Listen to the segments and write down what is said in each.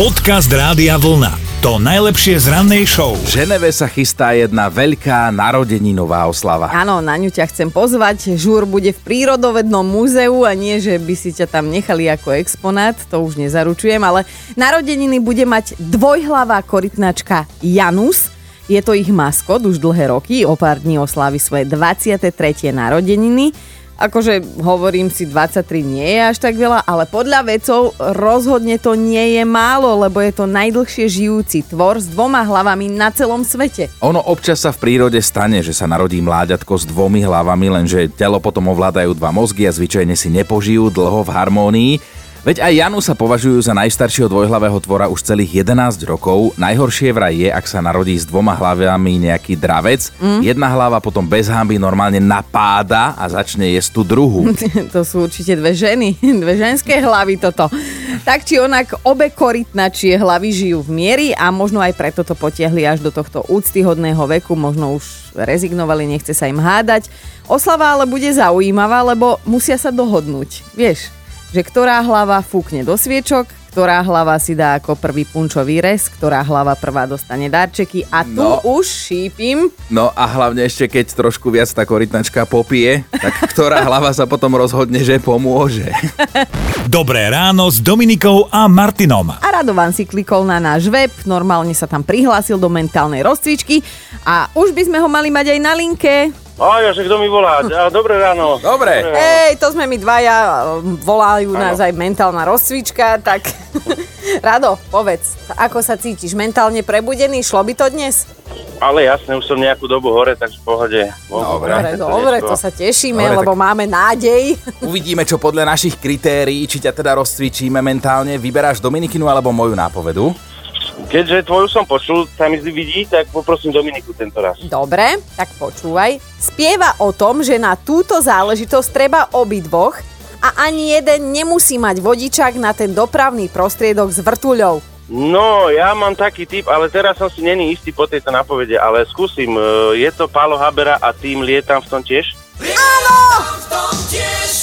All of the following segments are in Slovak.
Podcast Rádia Vlna. To najlepšie z rannej show. V Ženeve sa chystá jedna veľká narodeninová oslava. Áno, na ňu ťa chcem pozvať. Žúr bude v prírodovednom múzeu a nie, že by si ťa tam nechali ako exponát, to už nezaručujem, ale narodeniny bude mať dvojhlavá korytnačka Janus. Je to ich maskot už dlhé roky, o pár dní oslávi svoje 23. narodeniny akože hovorím si 23 nie je až tak veľa, ale podľa vedcov rozhodne to nie je málo, lebo je to najdlhšie žijúci tvor s dvoma hlavami na celom svete. Ono občas sa v prírode stane, že sa narodí mláďatko s dvomi hlavami, lenže telo potom ovládajú dva mozgy a zvyčajne si nepožijú dlho v harmónii. Veď aj Janu sa považujú za najstaršieho dvojhlavého tvora už celých 11 rokov. Najhoršie vraj je, ak sa narodí s dvoma hlavami nejaký dravec. Mm. Jedna hlava potom bez hamby normálne napáda a začne jesť tú druhú. to sú určite dve ženy, dve ženské hlavy toto. Tak či onak obe korytnačie hlavy žijú v miery a možno aj preto to potiahli až do tohto úctyhodného veku, možno už rezignovali, nechce sa im hádať. Oslava ale bude zaujímavá, lebo musia sa dohodnúť. Vieš, že ktorá hlava fúkne do sviečok, ktorá hlava si dá ako prvý punčový rez, ktorá hlava prvá dostane darčeky a tu no. už šípim. No a hlavne ešte keď trošku viac tá korytnačka popije, tak ktorá hlava sa potom rozhodne, že pomôže. Dobré ráno s Dominikou a Martinom. A Radovan si klikol na náš web, normálne sa tam prihlásil do mentálnej rozcvičky a už by sme ho mali mať aj na linke. A ja, že kto mi volá? Dobré ráno. Dobre. Dobré ráno. Hej, to sme my dvaja, volajú ano. nás aj mentálna rozcvička, tak Rado, povedz, ako sa cítiš? Mentálne prebudený? Šlo by to dnes? Ale jasne, už som nejakú dobu hore, takže v pohode. Dobre, dobre, dobre to sa tešíme, dobre, lebo tak... máme nádej. Uvidíme, čo podľa našich kritérií, či ťa teda rozcvičíme mentálne. Vyberáš Dominikinu alebo moju nápovedu? Keďže tvoju som počul, sa mi vidí, tak poprosím Dominiku tento raz. Dobre, tak počúvaj. Spieva o tom, že na túto záležitosť treba obidvoch a ani jeden nemusí mať vodičak na ten dopravný prostriedok s vrtuľou. No, ja mám taký typ, ale teraz som si není istý po tejto napovede, ale skúsim. E, je to Pálo Habera a tým lietam v tom tiež? Áno!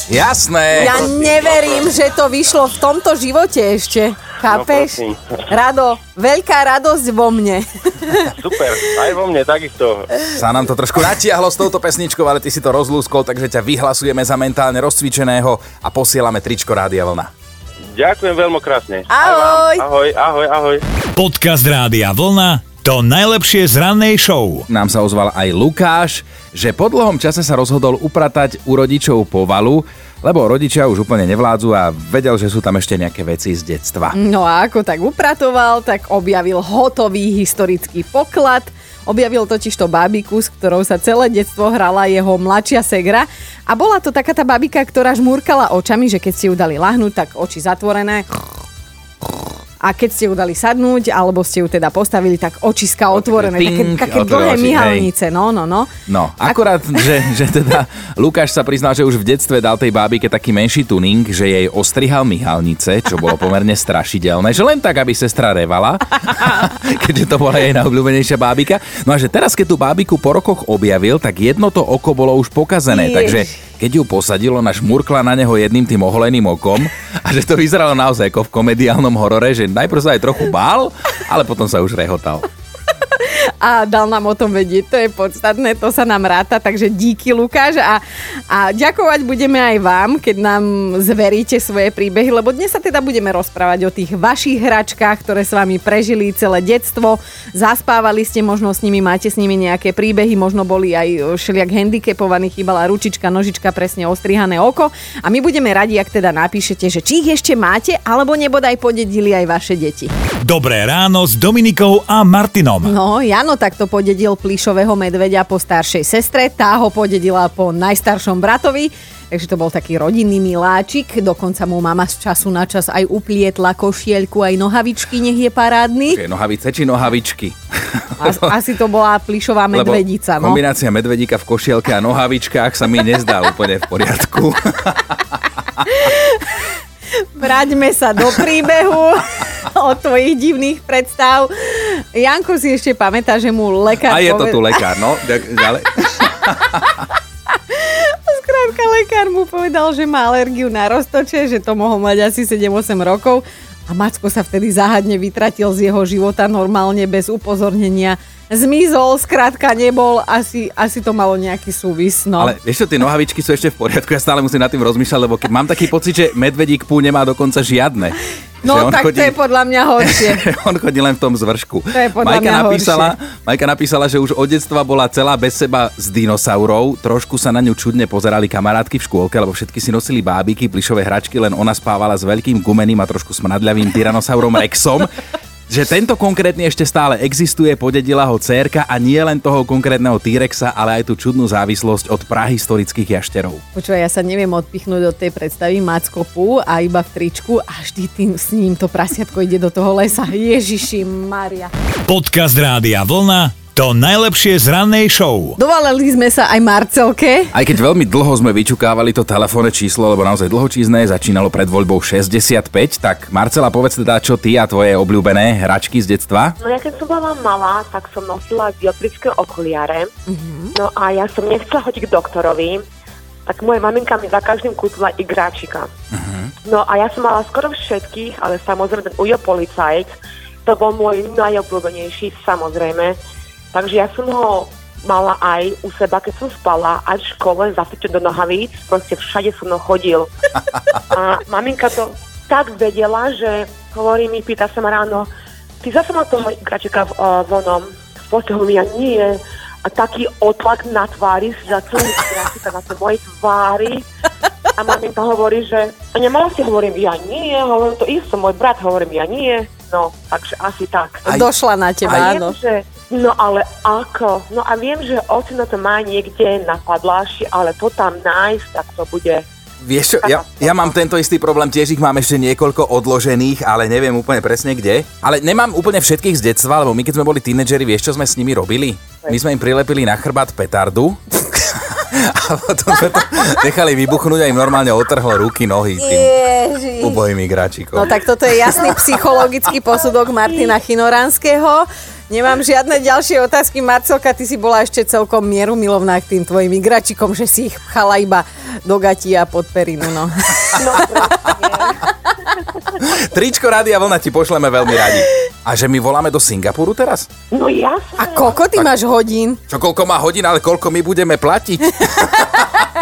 Jasné. Ja neverím, že to vyšlo v tomto živote ešte. Chápeš? No, Rado, veľká radosť vo mne. Super, aj vo mne takisto. Sa nám to trošku natiahlo s touto pesničkou, ale ty si to rozlúskol, takže ťa vyhlasujeme za mentálne rozcvičeného a posielame tričko Rádia Vlna. Ďakujem veľmi krásne. Ahoj. Ahoj, ahoj, ahoj. Podcast Rádia Vlna to najlepšie z rannej show. Nám sa ozval aj Lukáš, že po dlhom čase sa rozhodol upratať u rodičov povalu, lebo rodičia už úplne nevládzu a vedel, že sú tam ešte nejaké veci z detstva. No a ako tak upratoval, tak objavil hotový historický poklad. Objavil totiž to babiku, s ktorou sa celé detstvo hrala jeho mladšia segra. A bola to taká tá babika, ktorá žmúrkala očami, že keď ste ju dali lahnúť, tak oči zatvorené a keď ste ju dali sadnúť, alebo ste ju teda postavili, tak očiska otvorené, Ting, také, také dlhé myhalnice, no, no, no. No, akorát, že, že teda Lukáš sa priznal, že už v detstve dal tej bábike taký menší tuning, že jej ostrihal myhalnice, čo bolo pomerne strašidelné, že len tak, aby sestra revala, keďže to bola jej najobľúbenejšia bábika. No a že teraz, keď tú bábiku po rokoch objavil, tak jedno to oko bolo už pokazené, Jež. takže keď ju posadilo, na žmurkla na neho jedným tým oholeným okom a že to vyzeralo naozaj ako v komediálnom horore, že najprv sa aj trochu bál, ale potom sa už rehotal a dal nám o tom vedieť. To je podstatné, to sa nám ráta, takže díky Lukáš a, a ďakovať budeme aj vám, keď nám zveríte svoje príbehy, lebo dnes sa teda budeme rozprávať o tých vašich hračkách, ktoré s vami prežili celé detstvo, zaspávali ste, možno s nimi, máte s nimi nejaké príbehy, možno boli aj všelijak handicapovaní, chýbala ručička, nožička, presne ostrihané oko a my budeme radi, ak teda napíšete, že či ich ešte máte, alebo nebodaj podedili aj vaše deti. Dobré ráno s Dominikou a Martinom. No, Jan Áno, tak to podedil plíšového medveďa po staršej sestre, tá ho podedila po najstaršom bratovi, takže to bol taký rodinný miláčik, dokonca mu mama z času na čas aj uplietla košielku, aj nohavičky, nech je parádny. Čiže nohavice či nohavičky? Asi to bola plíšová medvedica. No? Kombinácia medvedíka v košielke a nohavičkách sa mi nezdá úplne v poriadku. Vráťme sa do príbehu od tvojich divných predstav. Janko si ešte pamätá, že mu lekár... A je to tu lekár, no. Ďalej. Skrátka, lekár mu povedal, že má alergiu na roztoče, že to mohol mať asi 7-8 rokov. a Macko sa vtedy záhadne vytratil z jeho života normálne bez upozornenia. Zmizol, skrátka nebol, asi, asi to malo nejaký súvis. No. Ale vieš čo, tie nohavičky sú ešte v poriadku, ja stále musím nad tým rozmýšľať, lebo keď mám taký pocit, že medvedík pú nemá dokonca žiadne. No tak chodí, to je podľa mňa horšie. on chodí len v tom zvršku. To je podľa Majka mňa napísala, horšie. Majka napísala, že už od detstva bola celá bez seba z dinosaurov. Trošku sa na ňu čudne pozerali kamarátky v škôlke, lebo všetky si nosili bábiky, plišové hračky, len ona spávala s veľkým gumeným a trošku smradľavým tyranosaurom Rexom že tento konkrétny ešte stále existuje, podedila ho cérka a nie len toho konkrétneho T-Rexa, ale aj tú čudnú závislosť od prahistorických jašterov. Počúvaj, ja sa neviem odpichnúť od tej predstavy Mackopu a iba v tričku a vždy tým, s ním to prasiatko ide do toho lesa. Ježiši Maria. Podcast Rádia Vlna to najlepšie z rannej show. Dovalili sme sa aj Marcelke. Aj keď veľmi dlho sme vyčukávali to telefónne číslo, lebo naozaj dlhočízne, začínalo pred voľbou 65, tak Marcela, povedz teda, čo ty a tvoje obľúbené hračky z detstva? No ja keď som bola malá, tak som nosila dioptrické okuliare. No a ja som nechcela chodiť k doktorovi, tak moja maminka mi za každým kúpila igráčika. No a ja som mala skoro všetkých, ale samozrejme ten Ujo policajt, to bol môj najobľúbenejší, samozrejme. Takže ja som ho mala aj u seba, keď som spala, aj v škole, zafičen do nohavíc, proste všade som ho chodil. A maminka to tak vedela, že hovorí mi, pýta sa ma ráno, ty zase mal toho igračeka v, uh, vonom. Hovorím, ja nie. A taký otlak na tvári si za celý igračeka na tej mojej tvári. A maminka hovorí, že a nemala si, hovorím, ja nie, hovorím to isto, môj brat, hovorím, ja nie. No, takže asi tak. Aj- Došla na teba, áno. viem, že, no ale ako? No a viem, že ocino to má niekde na padláši, ale to tam nájsť, tak to bude... Vieš čo, ja, ja mám tento istý problém, tiež ich mám ešte niekoľko odložených, ale neviem úplne presne kde. Ale nemám úplne všetkých z detstva, lebo my keď sme boli tínedžeri, vieš čo sme s nimi robili? My sme im prilepili na chrbát petardu a potom sme to nechali vybuchnúť a im normálne otrhlo ruky, nohy tým Ježiš. ubojím igračikom. No tak toto je jasný psychologický posudok Martina Chinoranského. Nemám žiadne ďalšie otázky. Marcelka, ty si bola ešte celkom mieru milovná k tým tvojim igračikom, že si ich pchala iba do gatí a pod perinu. No. No. Tričko Rádia Vlna ti pošleme veľmi radi. A že my voláme do Singapuru teraz? no jasne. A koľko ty máš hodín? Čo koľko má hodín, ale koľko my budeme platiť?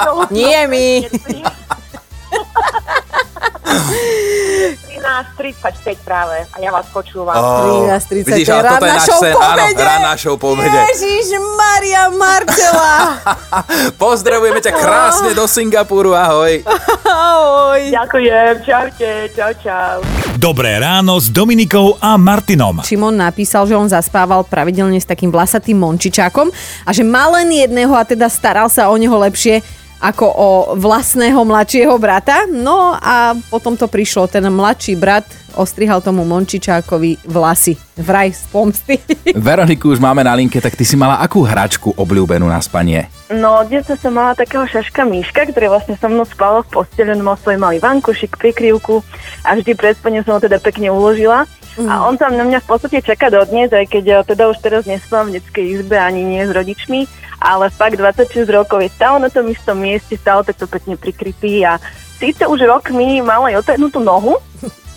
No, Nie my. 13.35 práve a ja vás počúvam. Oh, 13.30, vidíš, to je ale toto je náš show sen, áno, ranná show po obede. Ježiš Maria Marcela. Pozdravujeme ťa krásne do Singapuru, ahoj. Ahoj. Ďakujem, čaute, čau, čau. Dobré ráno s Dominikou a Martinom. Šimon napísal, že on zaspával pravidelne s takým vlasatým mončičákom a že mal len jedného a teda staral sa o neho lepšie ako o vlastného mladšieho brata. No a potom to prišlo, ten mladší brat ostrihal tomu mončičákovi vlasy. Vraj z pomsty. Veroniku už máme na linke, tak ty si mala akú hračku obľúbenú na spanie? No, detstva som mala takého šaška Míška, ktorý vlastne so mnou spal v posteli, on mal svoj malý vankušik, prikryvku a vždy pred spaním som ho teda pekne uložila. A on tam na mňa v podstate čaká dodnes, aj keď ja teda už teraz nespám v detskej izbe ani nie s rodičmi, ale fakt 26 rokov je stále na tom istom mieste, stále takto pekne prikrytý a síce už rokmi mal aj otrhnutú nohu,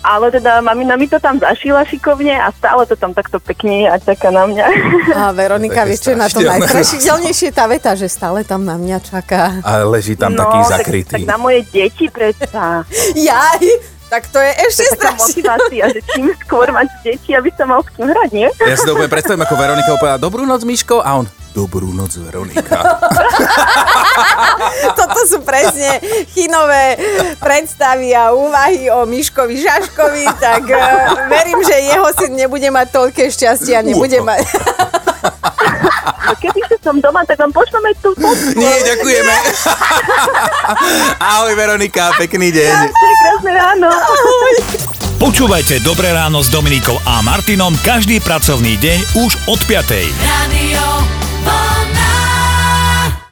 ale teda mamina mi to tam zašila šikovne a stále to tam takto pekne a čaká na mňa. A Veronika, vieš, čo je na to najstrašidelnejšie tá veta, že stále tam na mňa čaká. A leží tam no, taký tak, zakrytý. Tak na moje deti predsa. Jaj, tak to je To ešte je taká strašné. motivácia, že čím skôr mať deti, aby sa mal s kým hrať, nie? Ja si to úplne predstavím, ako Veronika opovedala Dobrú noc, Miško, a on Dobrú noc, Veronika. Toto sú presne chinové predstavy a úvahy o Miškovi Žaškovi, tak uh, verím, že jeho syn nebude mať toľké šťastie a nebude mať... No keby som doma, tak vám pošleme tú fotku. Nie, ďakujeme. Ahoj, Veronika, pekný deň. Krásne ráno. Počúvajte Dobré ráno s Dominikou a Martinom každý pracovný deň už od 5. Radio Bye.